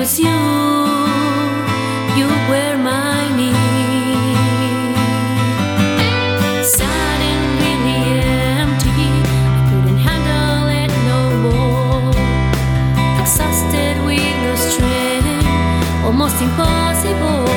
was you, you were my need. Suddenly really empty, I couldn't handle it no more. Exhausted with no strength, almost impossible.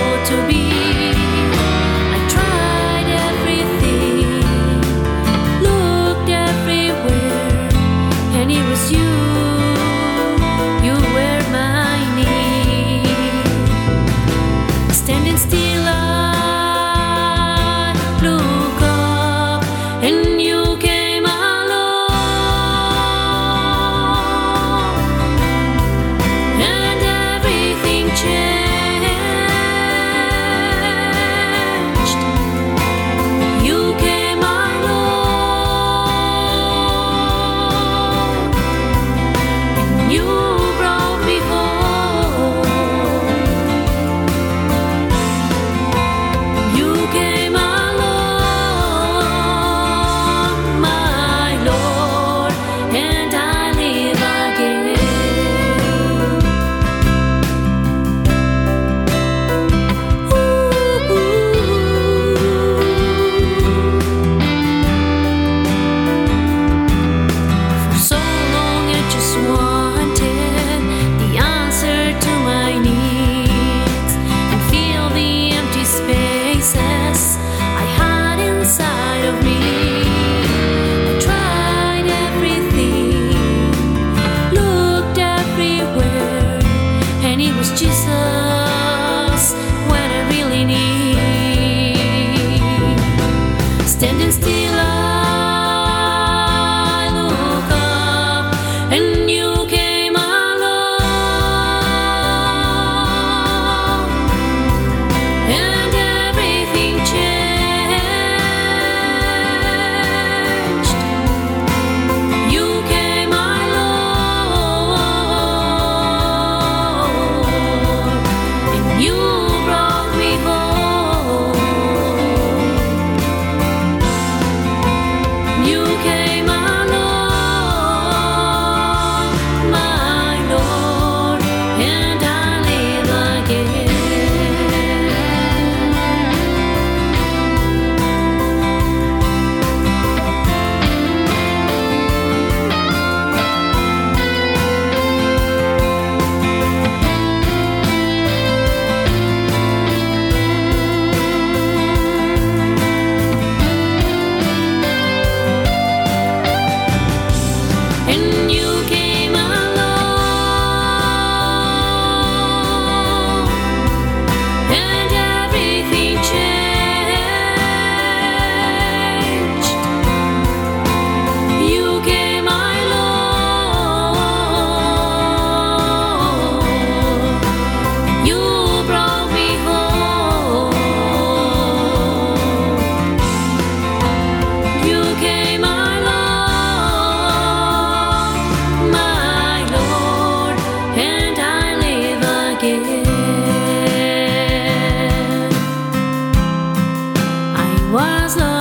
was love.